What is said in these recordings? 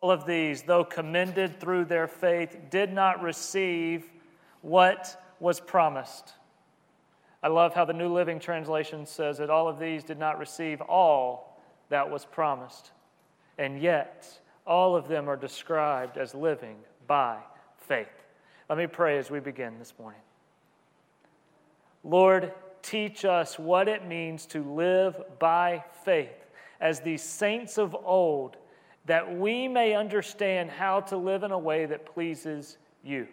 All of these, though commended through their faith, did not receive what was promised. I love how the New Living Translation says that all of these did not receive all that was promised. And yet, all of them are described as living by faith. Let me pray as we begin this morning. Lord, teach us what it means to live by faith as these saints of old, that we may understand how to live in a way that pleases you.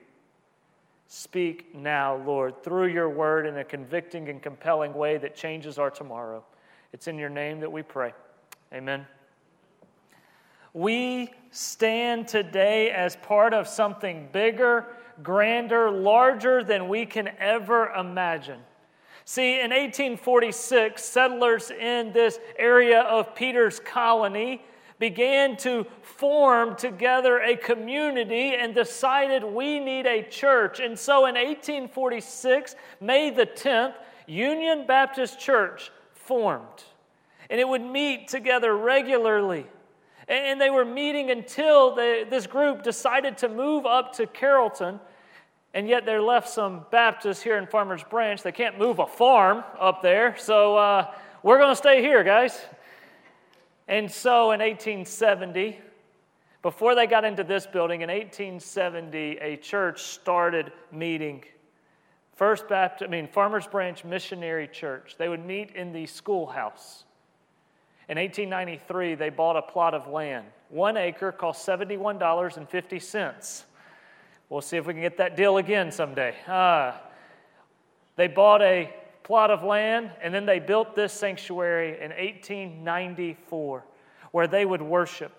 Speak now, Lord, through your word in a convicting and compelling way that changes our tomorrow. It's in your name that we pray. Amen. We stand today as part of something bigger, grander, larger than we can ever imagine. See, in 1846, settlers in this area of Peter's colony began to form together a community and decided we need a church. And so in 1846, May the 10th, Union Baptist Church formed. And it would meet together regularly. And they were meeting until they, this group decided to move up to Carrollton. And yet they left some Baptists here in Farmers Branch. They can't move a farm up there. So uh, we're going to stay here, guys. And so in 1870, before they got into this building, in 1870, a church started meeting. First Baptist, I mean, Farmers Branch Missionary Church. They would meet in the schoolhouse. In 1893, they bought a plot of land. One acre cost $71.50. We'll see if we can get that deal again someday. Uh, they bought a plot of land, and then they built this sanctuary in 1894 where they would worship.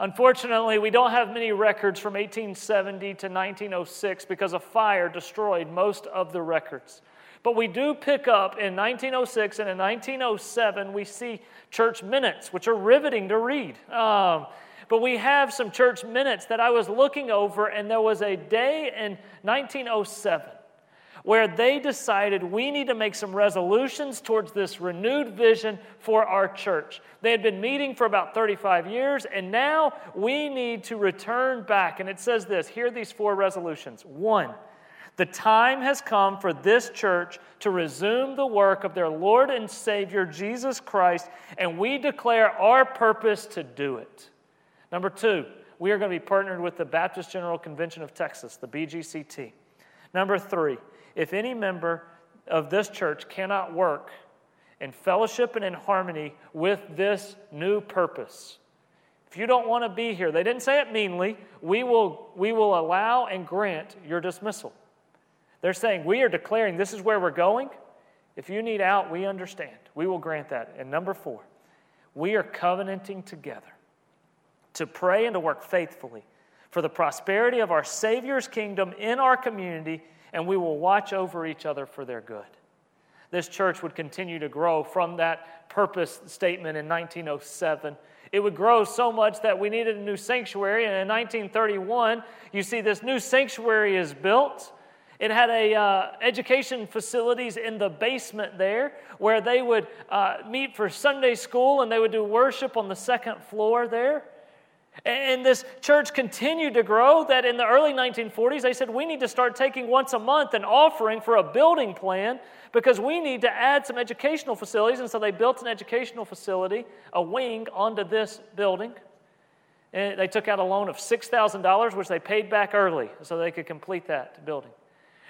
Unfortunately, we don't have many records from 1870 to 1906 because a fire destroyed most of the records. But we do pick up in 1906 and in 1907, we see church minutes, which are riveting to read. Um, but we have some church minutes that I was looking over, and there was a day in 1907 where they decided we need to make some resolutions towards this renewed vision for our church. They had been meeting for about 35 years, and now we need to return back. And it says this here are these four resolutions. One, the time has come for this church to resume the work of their Lord and Savior, Jesus Christ, and we declare our purpose to do it. Number two, we are going to be partnered with the Baptist General Convention of Texas, the BGCT. Number three, if any member of this church cannot work in fellowship and in harmony with this new purpose, if you don't want to be here, they didn't say it meanly, we will, we will allow and grant your dismissal. They're saying, we are declaring this is where we're going. If you need out, we understand. We will grant that. And number four, we are covenanting together to pray and to work faithfully for the prosperity of our Savior's kingdom in our community and we will watch over each other for their good. This church would continue to grow from that purpose statement in 1907. It would grow so much that we needed a new sanctuary, and in 1931, you see this new sanctuary is built. It had a uh, education facilities in the basement there where they would uh, meet for Sunday school and they would do worship on the second floor there. And this church continued to grow that in the early 1940s, they said, we need to start taking once a month an offering for a building plan because we need to add some educational facilities. And so they built an educational facility, a wing, onto this building. And they took out a loan of $6,000, which they paid back early so they could complete that building.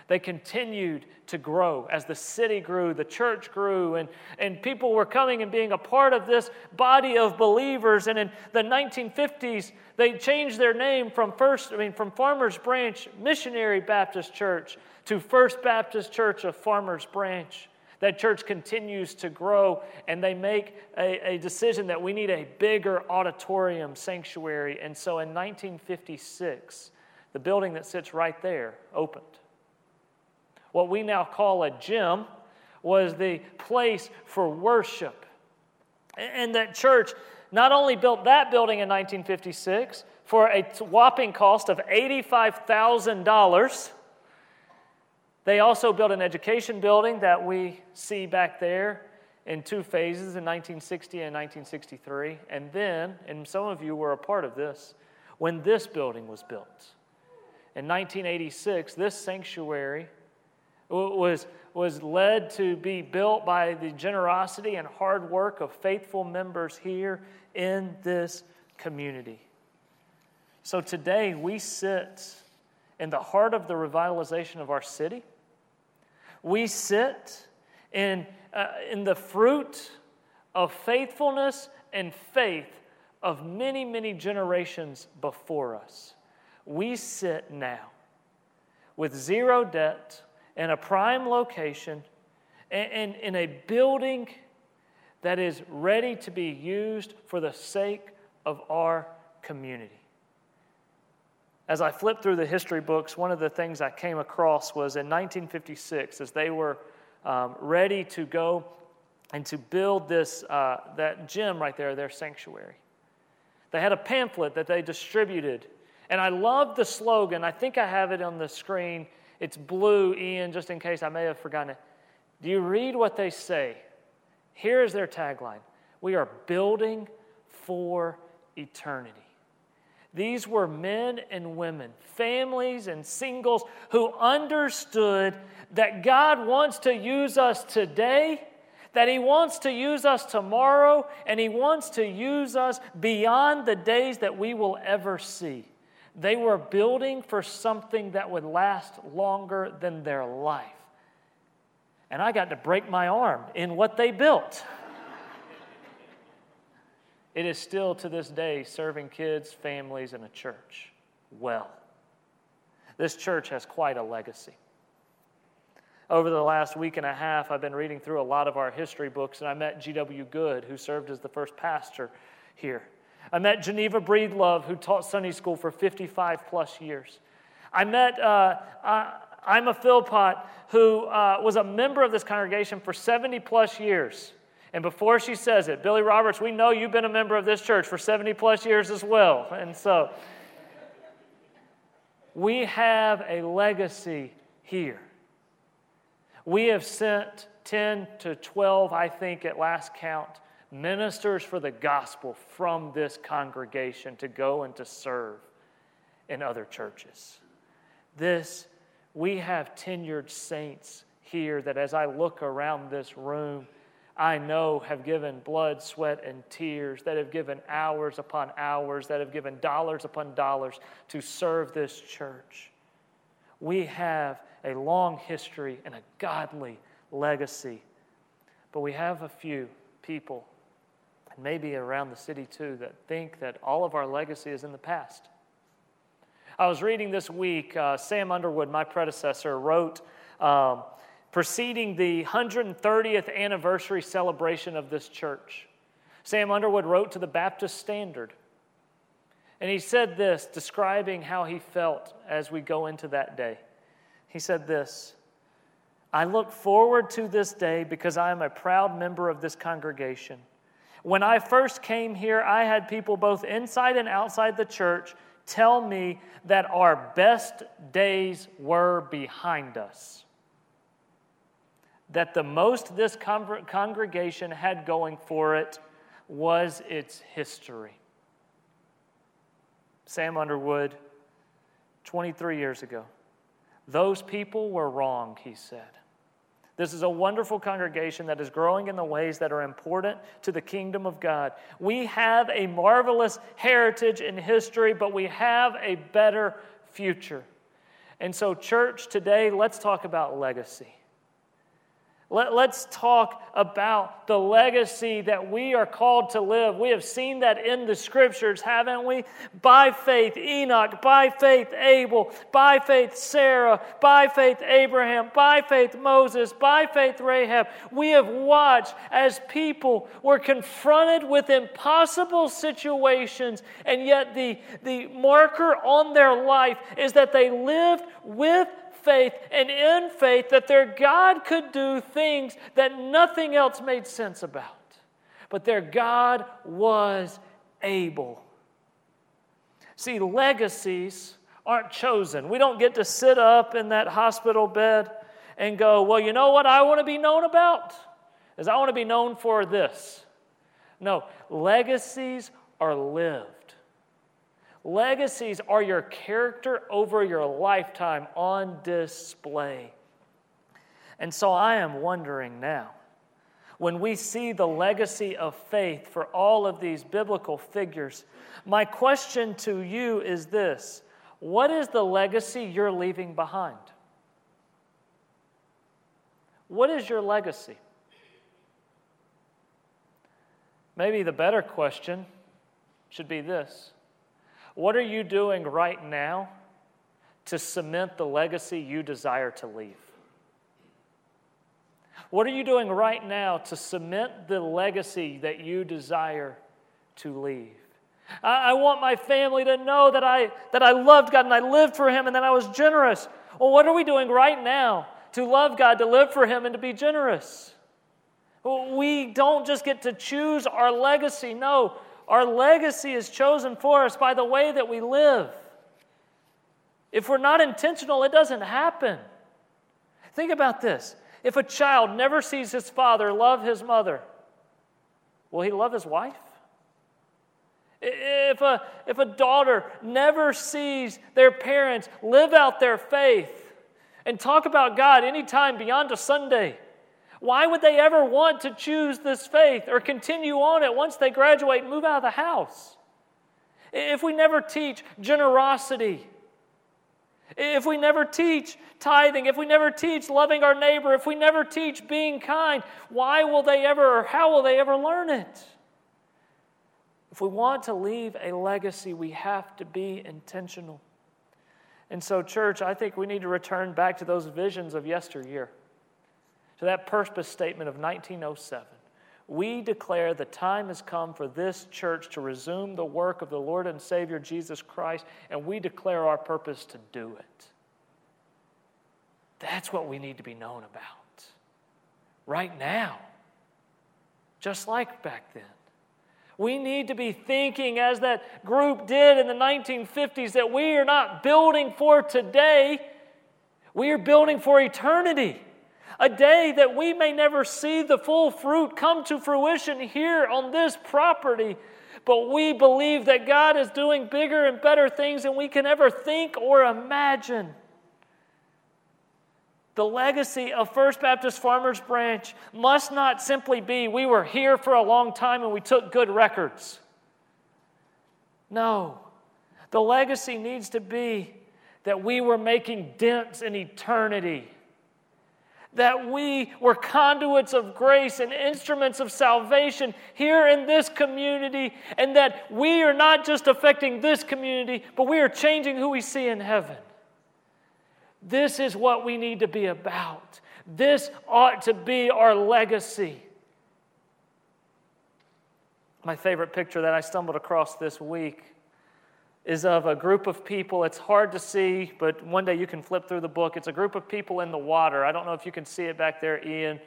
They continued to grow. As the city grew, the church grew, and, and people were coming and being a part of this body of believers. And in the 1950s, they changed their name from First, I mean, from Farmers Branch Missionary Baptist Church to First Baptist Church of Farmers Branch. That church continues to grow, and they make a, a, decision that we need a bigger auditorium sanctuary. And so in 1956, the building that sits right there opened what we now call a gym, was the place for worship. And that church not only built that building in 1956 for a whopping cost of $85,000, they also built an education building that we see back there in two phases in 1960 and 1963. And then, and some of you were a part of this, when this building was built. In 1986, this sanctuary was, was led to be built by the generosity and hard work of faithful members here in this community. So today we sit in the heart of the revitalization of our city. We sit in, uh, in the fruit of faithfulness and faith of many, many generations before us. We sit now with zero debt in a prime location and in a building that is ready to be used for the sake of our community. As I flipped through the history books, one of the things I came across was in 1956, as they were um, ready to go and to build this, uh, that gym right there, their sanctuary. They had a pamphlet that they distributed. And I love the slogan. I think I have it on the screen. It's blue, Ian, just in case I may have forgotten it. Do you read what they say? Here is their tagline We are building for eternity. These were men and women, families and singles who understood that God wants to use us today that He wants to use us tomorrow, and He wants to use us beyond the days that we will ever see. They were building for something that would last longer than their life. And I got to break my arm in what they built. it is still to this day serving kids, families, and a church well. This church has quite a legacy. Over the last week and a half, I've been reading through a lot of our history books, and I met G.W. Good, who served as the first pastor here. I met Geneva Breedlove, who taught Sunday school for 55 plus years. I met uh, uh, Ima Philpott, who uh, was a member of this congregation for 70 plus years. And before she says it, Billy Roberts, we know you've been a member of this church for 70 plus years as well. And so we have a legacy here. We have sent 10 to 12, I think, at last count, ministers for the gospel from this congregation to go and to serve in other churches. This, we have tenured saints here that as I look around this room, I know have given blood, sweat, and tears, that have given hours upon hours, that have given dollars upon dollars to serve this church. We have a long history and a godly legacy. But we have a few people, and maybe around the city too, that think that all of our legacy is in the past. I was reading this week, uh, Sam Underwood, my predecessor, wrote um, preceding the 130th anniversary celebration of this church. Sam Underwood wrote to the Baptist Standard. And he said this, describing how he felt as we go into that day. He said this I look forward to this day because I am a proud member of this congregation. When I first came here, I had people both inside and outside the church tell me that our best days were behind us. That the most this congregation had going for it was its history. Sam Underwood, 23 years ago. Those people were wrong, he said. This is a wonderful congregation that is growing in the ways that are important to the kingdom of God. We have a marvelous heritage in history, but we have a better future. And so, church, today, let's talk about legacy. Let, us talk about the legacy that we are called to live. We have seen that in the scriptures, haven't we? By faith, Enoch, by faith, Abel, by faith, Sarah, by faith, Abraham, by faith, Moses, by faith, Rahab. We have watched as people were confronted with impossible situations, and yet the, the marker on their life is that they lived with faith and in faith that their God could do things that nothing else made sense about. But their God was able. See, legacies aren't chosen. We don't get to sit up in that hospital bed and go, well, you know what I want to be known about? Is I want to be known for this. No, legacies are lived. Legacies are your character over your lifetime on display. And so I am wondering now, when we see the legacy of faith for all of these biblical figures, my question to you is this What is the legacy you're leaving behind? What is your legacy? Maybe the better question should be this What are you doing right now to cement the legacy you desire to leave? What are you doing right now to cement the legacy that you desire to leave? I, want my family to know that I, that I loved God and I lived for Him and that I was generous. Well, what are we doing right now to love God, to live for Him, and to be generous? We don't just get to choose our legacy. No, our legacy is chosen for us by the way that we live. If we're not intentional, it doesn't happen. Think about this. If a child never sees his father love his mother, will he love his wife? If a, if a daughter never sees their parents live out their faith and talk about God anytime beyond a Sunday, why would they ever want to choose this faith or continue on it once they graduate and move out of the house? If we never teach generosity, if we never teach tithing, if we never teach loving our neighbor, if we never teach being kind, why will they ever or how will they ever learn it? If we want to leave a legacy, we have to be intentional. And so, church, I think we need to return back to those visions of yesteryear to that purpose statement of 1907. We declare the time has come for this church to resume the work of the Lord and Savior Jesus Christ, and we declare our purpose to do it. That's what we need to be known about right now, just like back then. We need to be thinking, as that group did in the 1950s, that we are not building for today, we are building for eternity a day that we may never see the full fruit come to fruition here on this property. But we believe that God is doing bigger and better things than we can ever think or imagine. The legacy of First Baptist Farmers Branch must not simply be we were here for a long time and we took good records. No. The legacy needs to be that we were making dents in eternity that we were conduits of grace and instruments of salvation here in this community, and that we are not just affecting this community, but we are changing who we see in heaven. This is what we need to be about. This ought to be our legacy. My favorite picture that I stumbled across this week is of a group of people. It's hard to see, but one day you can flip through the book. It's a group of people in the water. I don't know if you can see it back there, Ian.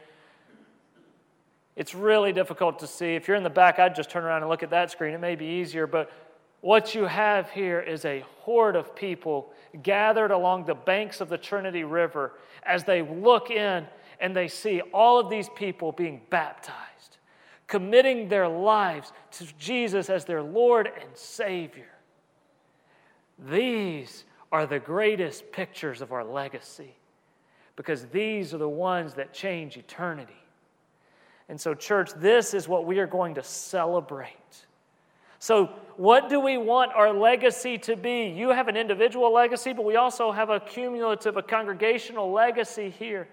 It's really difficult to see. If you're in the back, I'd just turn around and look at that screen. It may be easier, but what you have here is a horde of people gathered along the banks of the Trinity River as they look in and they see all of these people being baptized, committing their lives to Jesus as their Lord and Savior. These are the greatest pictures of our legacy because these are the ones that change eternity. And so, church, this is what we are going to celebrate. So, what do we want our legacy to be? You have an individual legacy, but we also have a cumulative, a congregational legacy here.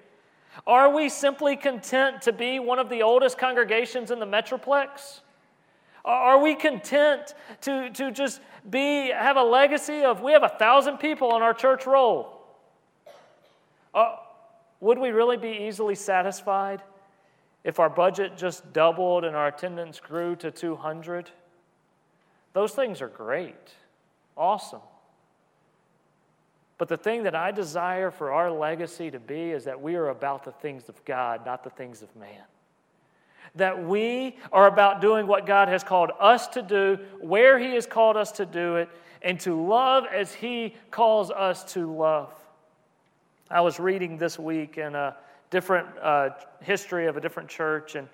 Are we simply content to be one of the oldest congregations in the Metroplex? Are we content to, to just be, have a legacy of we have a thousand people on our church roll? Uh, would we really be easily satisfied if our budget just doubled and our attendance grew to 200? Those things are great, awesome. But the thing that I desire for our legacy to be is that we are about the things of God, not the things of man that we are about doing what God has called us to do, where He has called us to do it, and to love as He calls us to love. I was reading this week in a different uh, history of a different church, and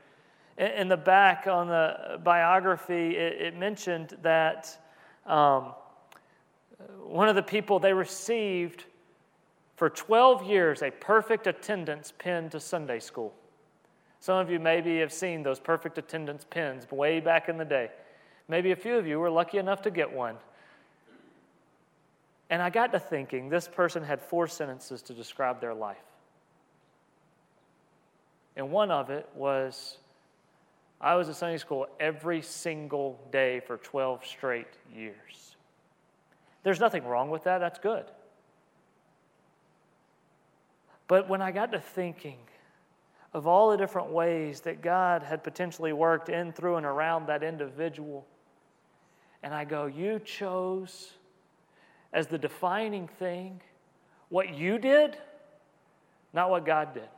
in the back on the biography, it, it mentioned that um, one of the people they received for 12 years a perfect attendance pin to Sunday school. Some of you maybe have seen those perfect attendance pins way back in the day. Maybe a few of you were lucky enough to get one. And I got to thinking this person had four sentences to describe their life. And one of it was I was at Sunday school every single day for 12 straight years. There's nothing wrong with that, that's good. But when I got to thinking of all the different ways that God had potentially worked in, through, and around that individual, and I go, You chose as the defining thing what you did, not what God did.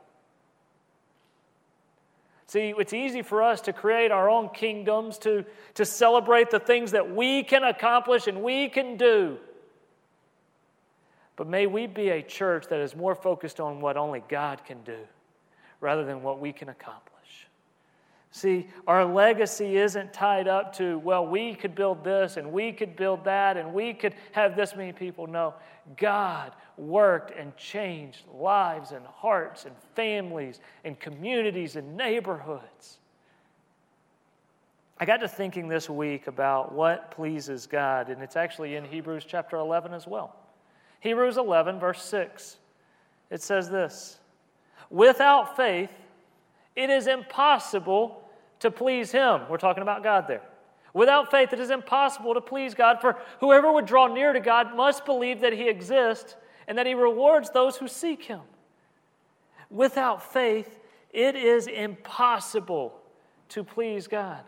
See, it's easy for us to create our own kingdoms, to, to celebrate the things that we can accomplish and we can do. But may we be a church that is more focused on what only God can do rather than what we can accomplish. See, our legacy isn't tied up to, well, we could build this and we could build that and we could have this many people. No, God worked and changed lives and hearts and families and communities and neighborhoods. I got to thinking this week about what pleases God, and it's actually in Hebrews chapter 11 as well. Hebrews 11, verse 6. It says this Without faith, it is impossible to please Him. We're talking about God there. Without faith, it is impossible to please God, for whoever would draw near to God must believe that He exists and that He rewards those who seek Him. Without faith, it is impossible to please God.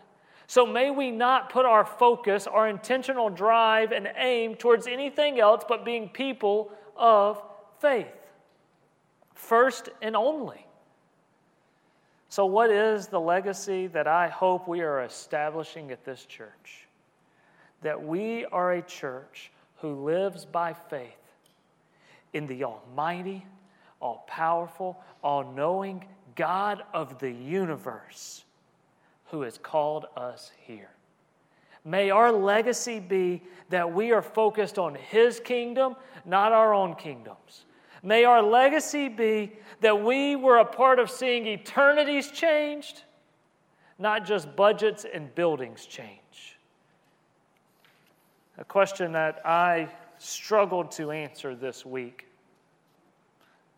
So may we not put our focus, our intentional drive, and aim towards anything else but being people of faith. First and only. So, what is the legacy that I hope we are establishing at this church? That we are a church who lives by faith in the Almighty, all powerful, all knowing God of the universe who has called us here. May our legacy be that we are focused on His kingdom, not our own kingdoms. May our legacy be that we were a part of seeing eternities changed, not just budgets and buildings change. A question that I struggled to answer this week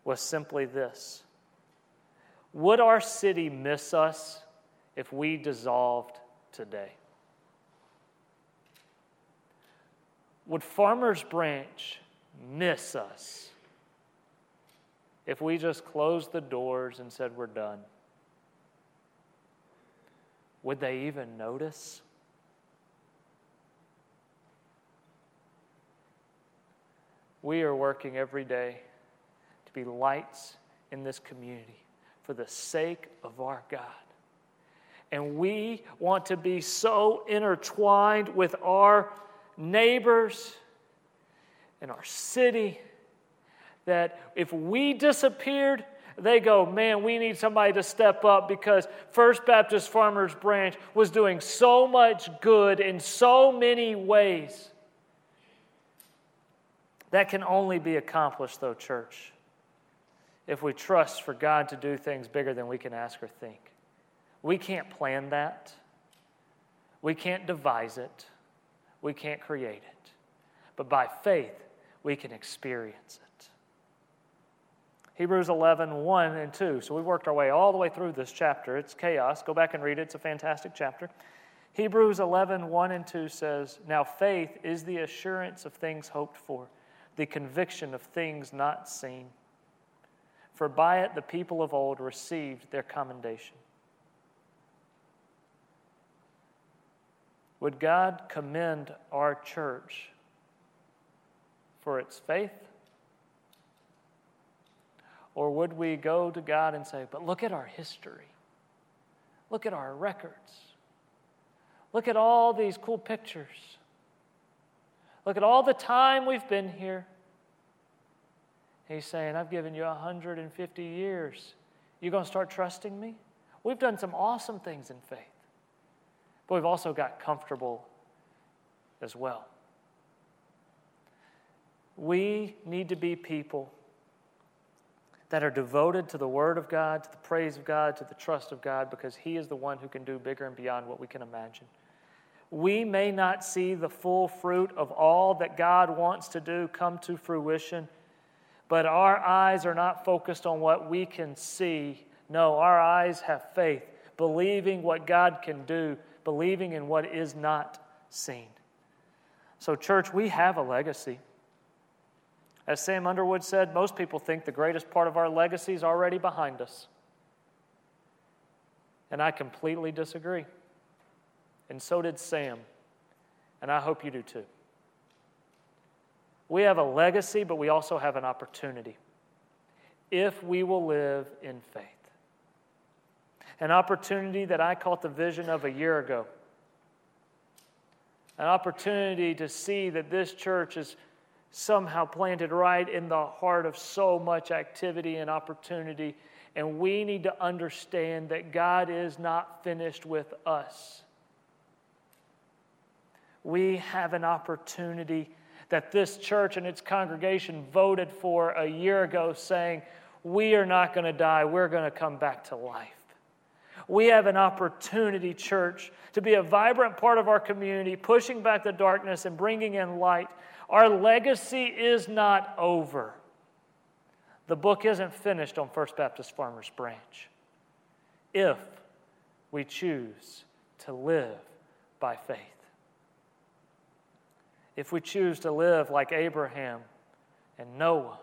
was simply this Would our city miss us if we dissolved today? Would Farmers Branch miss us if we just closed the doors and said we're done? Would they even notice? We are working every day to be lights in this community for the sake of our God. And we want to be so intertwined with our neighbors and our city that if we disappeared, they go, man, we need somebody to step up because First Baptist Farmers Branch was doing so much good in so many ways. That can only be accomplished, though, church, if we trust for God to do things bigger than we can ask or think. We can't plan that, we can't devise it, we can't create it. But by faith, we can experience it. Hebrews 11, 1 and 2. So we worked our way all the way through this chapter. It's chaos. Go back and read it. It's a fantastic chapter. Hebrews 11, 1 and 2 says, Now faith is the assurance of things hoped for, the conviction of things not seen. For by it the people of old received their commendation. Would God commend our church for its faith? Or would we go to God and say, But look at our history, look at our records, look at all these cool pictures, look at all the time we've been here. He's saying, I've given you 150 years. You're going to start trusting me? We've done some awesome things in faith, but we've also got comfortable as well. We need to be people that are devoted to the Word of God, to the praise of God, to the trust of God, because He is the one who can do bigger and beyond what we can imagine. We may not see the full fruit of all that God wants to do come to fruition, but our eyes are not focused on what we can see. No, our eyes have faith, believing what God can do, believing in what is not seen. So, church, we have a legacy. As Sam Underwood said, most people think the greatest part of our legacy is already behind us. And I completely disagree. And so did Sam. And I hope you do too. We have a legacy, but we also have an opportunity if we will live in faith. An opportunity that I caught the vision of a year ago. An opportunity to see that this church is somehow planted right in the heart of so much activity and opportunity. And we need to understand that God is not finished with us. We have an opportunity that this church and its congregation voted for a year ago, saying, We are not going to die, we're going to come back to life. We have an opportunity, church, to be a vibrant part of our community, pushing back the darkness and bringing in light our legacy is not over. The book isn't finished on First Baptist Farmers Branch. If we choose to live by faith. If we choose to live like Abraham and Noah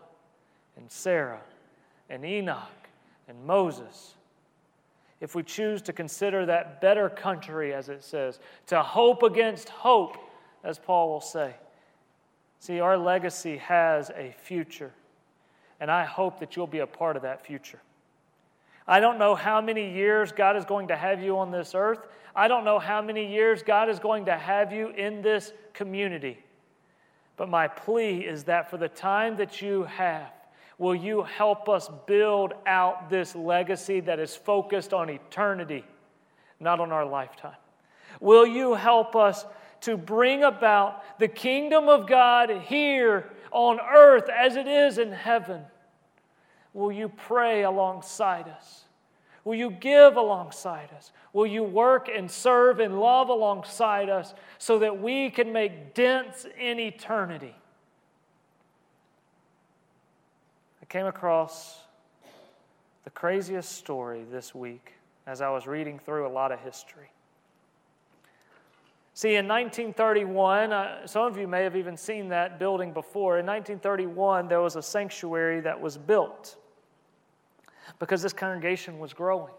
and Sarah and Enoch and Moses, if we choose to consider that better country, as it says, to hope against hope, as Paul will say, See, our legacy has a future, and I hope that you'll be a part of that future. I don't know how many years God is going to have you on this earth. I don't know how many years God is going to have you in this community. But my plea is that for the time that you have, will you help us build out this legacy that is focused on eternity, not on our lifetime? Will you help us to bring about the kingdom of God here on earth as it is in heaven. Will you pray alongside us? Will you give alongside us? Will you work and serve and love alongside us so that we can make dents in eternity? I came across the craziest story this week as I was reading through a lot of history. See, in 1931, uh, some of you may have even seen that building before. In 1931, there was a sanctuary that was built because this congregation was growing.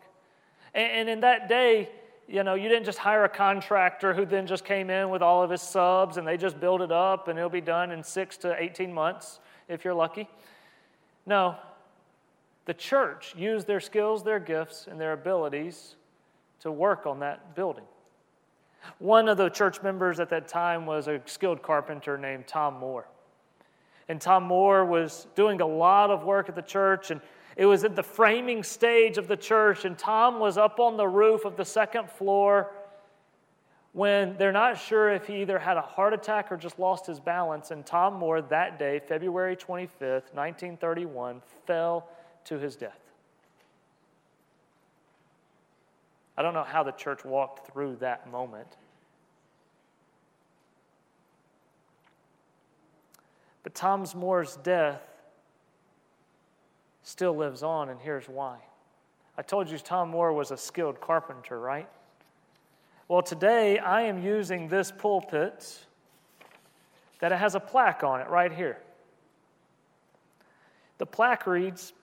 And, and in that day, you know, you didn't just hire a contractor who then just came in with all of his subs and they just build it up and it'll be done in six to 18 months if you're lucky. No, the church used their skills, their gifts, and their abilities to work on that building. One of the church members at that time was a skilled carpenter named Tom Moore. And Tom Moore was doing a lot of work at the church, and it was at the framing stage of the church. And Tom was up on the roof of the second floor when they're not sure if he either had a heart attack or just lost his balance. And Tom Moore, that day, February 25th, 1931, fell to his death. I don't know how the church walked through that moment. But Tom's Moore's death still lives on, and here's why. I told you Tom Moore was a skilled carpenter, right? Well, today I am using this pulpit that has a plaque on it right here. The plaque reads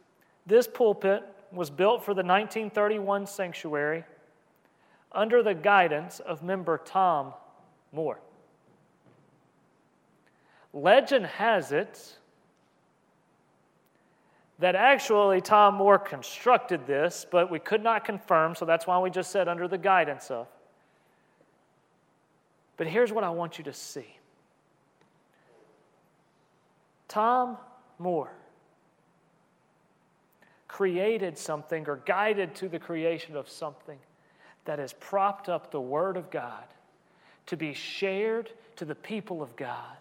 This pulpit was built for the 1931 sanctuary under the guidance of member Tom Moore. Legend has it that actually Tom Moore constructed this, but we could not confirm, so that's why we just said under the guidance of. But here's what I want you to see Tom Moore created something or guided to the creation of something that has propped up the Word of God to be shared to the people of God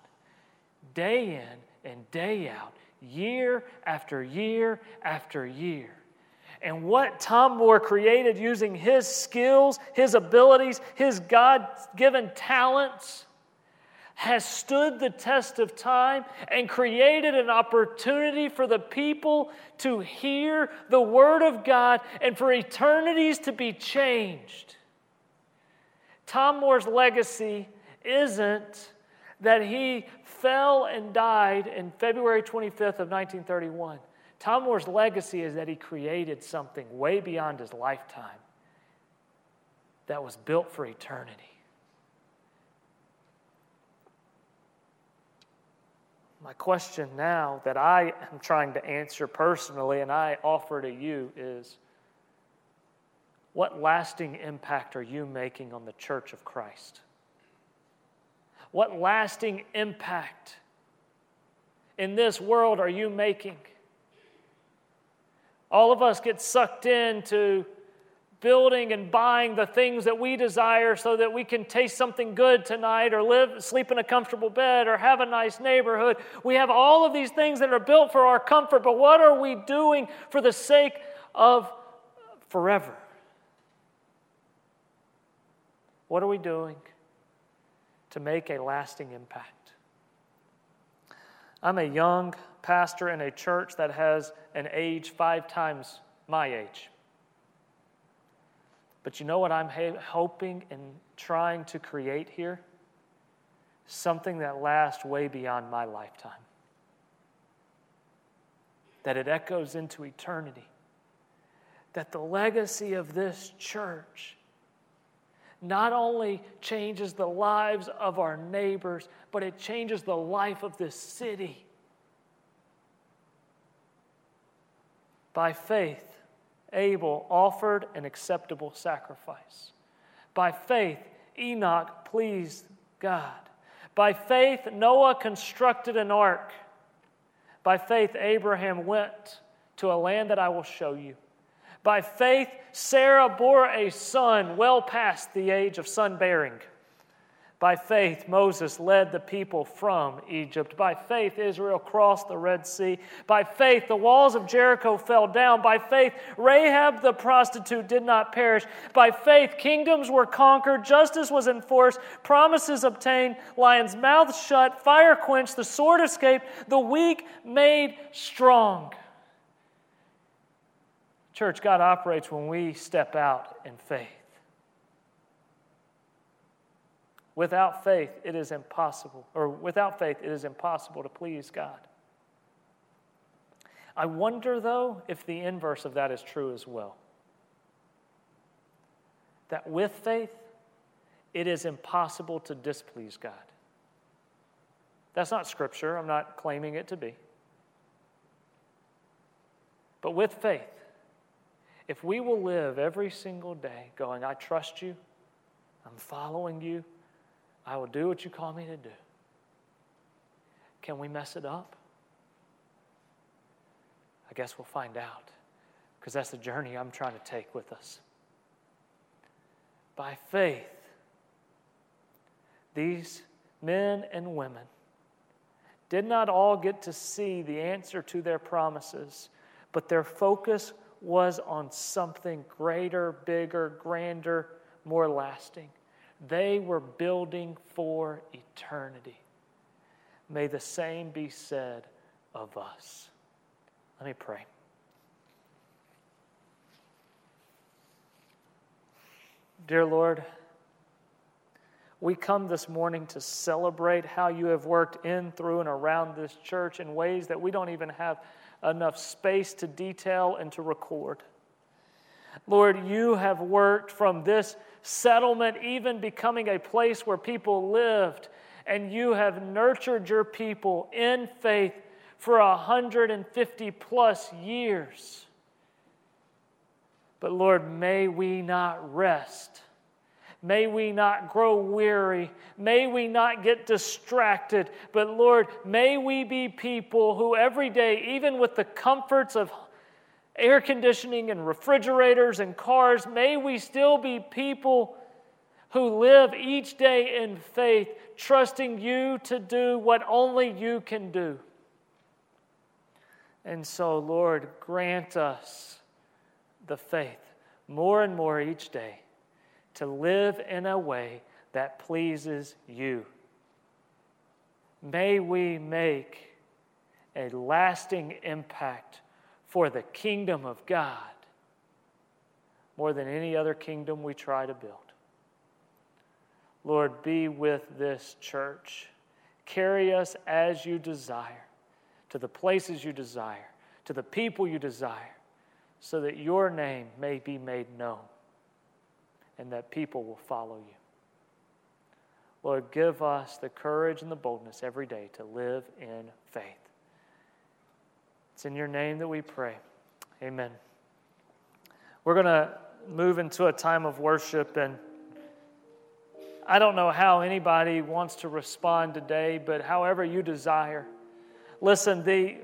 day in and day out, year after year after year. And what Tom Moore created using his skills, his abilities, his God given talents has stood the test of time and created an opportunity for the people to hear the Word of God and for eternities to be changed. Tom Moore's legacy isn't that he fell and died in February 25th of 1931. Tom Moore's legacy is that he created something way beyond his lifetime that was built for eternity. My question now that I am trying to answer personally and I offer to you is what lasting impact are you making on the church of Christ? What lasting impact in this world are you making? All of us get sucked into building and buying the things that we desire so that we can taste something good tonight or live sleep in a comfortable bed or have a nice neighborhood. We have all of these things that are built for our comfort but what are we doing for the sake of forever? What are we doing to make a lasting impact? I'm a young pastor in a church that has an age five times my age but you know what I'm hoping and trying to create here? Something that lasts way beyond my lifetime. That it echoes into eternity. That the legacy of this church not only changes the lives of our neighbors, but it changes the life of this city. By faith, Abel offered an acceptable sacrifice. By faith, Enoch pleased God. By faith, Noah constructed an ark. By faith, Abraham went to a land that I will show you. By faith, Sarah bore a son well past the age of son bearing. By faith, Moses led the people from Egypt. By faith, Israel crossed the Red Sea. By faith, the walls of Jericho fell down. By faith, Rahab the prostitute did not perish. By faith, kingdoms were conquered, justice was enforced, promises obtained, lions' mouths shut, fire quenched, the sword escaped, the weak made strong. Church, God operates when we step out in faith. Without faith, it is impossible, or without faith, it is impossible to please God. I wonder, though, if the inverse of that is true as well. That with faith, it is impossible to displease God. That's not scripture. I'm not claiming it to be. But with faith, if we will live every single day going, I trust you, I'm following you, I will do what you call me to do. Can we mess it up? I guess we'll find out because that's the journey I'm trying to take with us. By faith, these men and women did not all get to see the answer to their promises, but their focus was on something greater, bigger, grander, more lasting. They were building for eternity. May the same be said of us. Let me pray. Dear Lord, we come this morning to celebrate how you have worked in, through, and around this church in ways that we don't even have enough space to detail and to record. Lord, you have worked from this settlement even becoming a place where people lived, and you have nurtured your people in faith for 150 plus years. But Lord, may we not rest. May we not grow weary. May we not get distracted. But Lord, may we be people who every day, even with the comforts of air conditioning and refrigerators and cars, may we still be people who live each day in faith, trusting you to do what only you can do. And so, Lord, grant us the faith more and more each day to live in a way that pleases you. May we make a lasting impact for the kingdom of God more than any other kingdom we try to build. Lord, be with this church. Carry us as you desire to the places you desire, to the people you desire, so that your name may be made known and that people will follow you. Lord, give us the courage and the boldness every day to live in faith. It's in your name that we pray. Amen. We're going to move into a time of worship, and I don't know how anybody wants to respond today, but however you desire. Listen, the,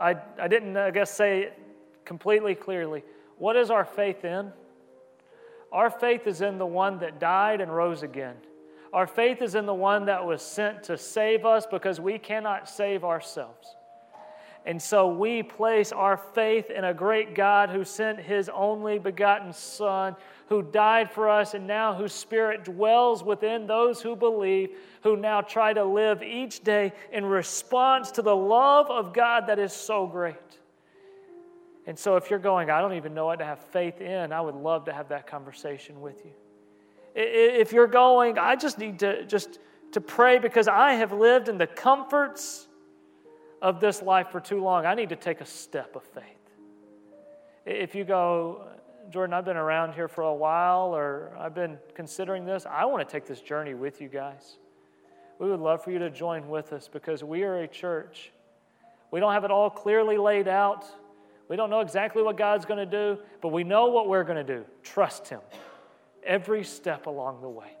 I, I didn't, I guess, say it completely clearly. What is our faith in? Our faith is in the one that died and rose again. Our faith is in the one that was sent to save us because we cannot save ourselves. And so we place our faith in a great God who sent his only begotten Son, who died for us, and now whose Spirit dwells within those who believe, who now try to live each day in response to the love of God that is so great. And so if you're going, I don't even know what to have faith in, I would love to have that conversation with you. If you're going, I just need to just to pray because I have lived in the comforts of this life for too long. I need to take a step of faith. If you go, Jordan, I've been around here for a while, or I've been considering this, I want to take this journey with you guys. We would love for you to join with us because we are a church. We don't have it all clearly laid out. We don't know exactly what God's going to do, but we know what we're going to do. Trust Him every step along the way.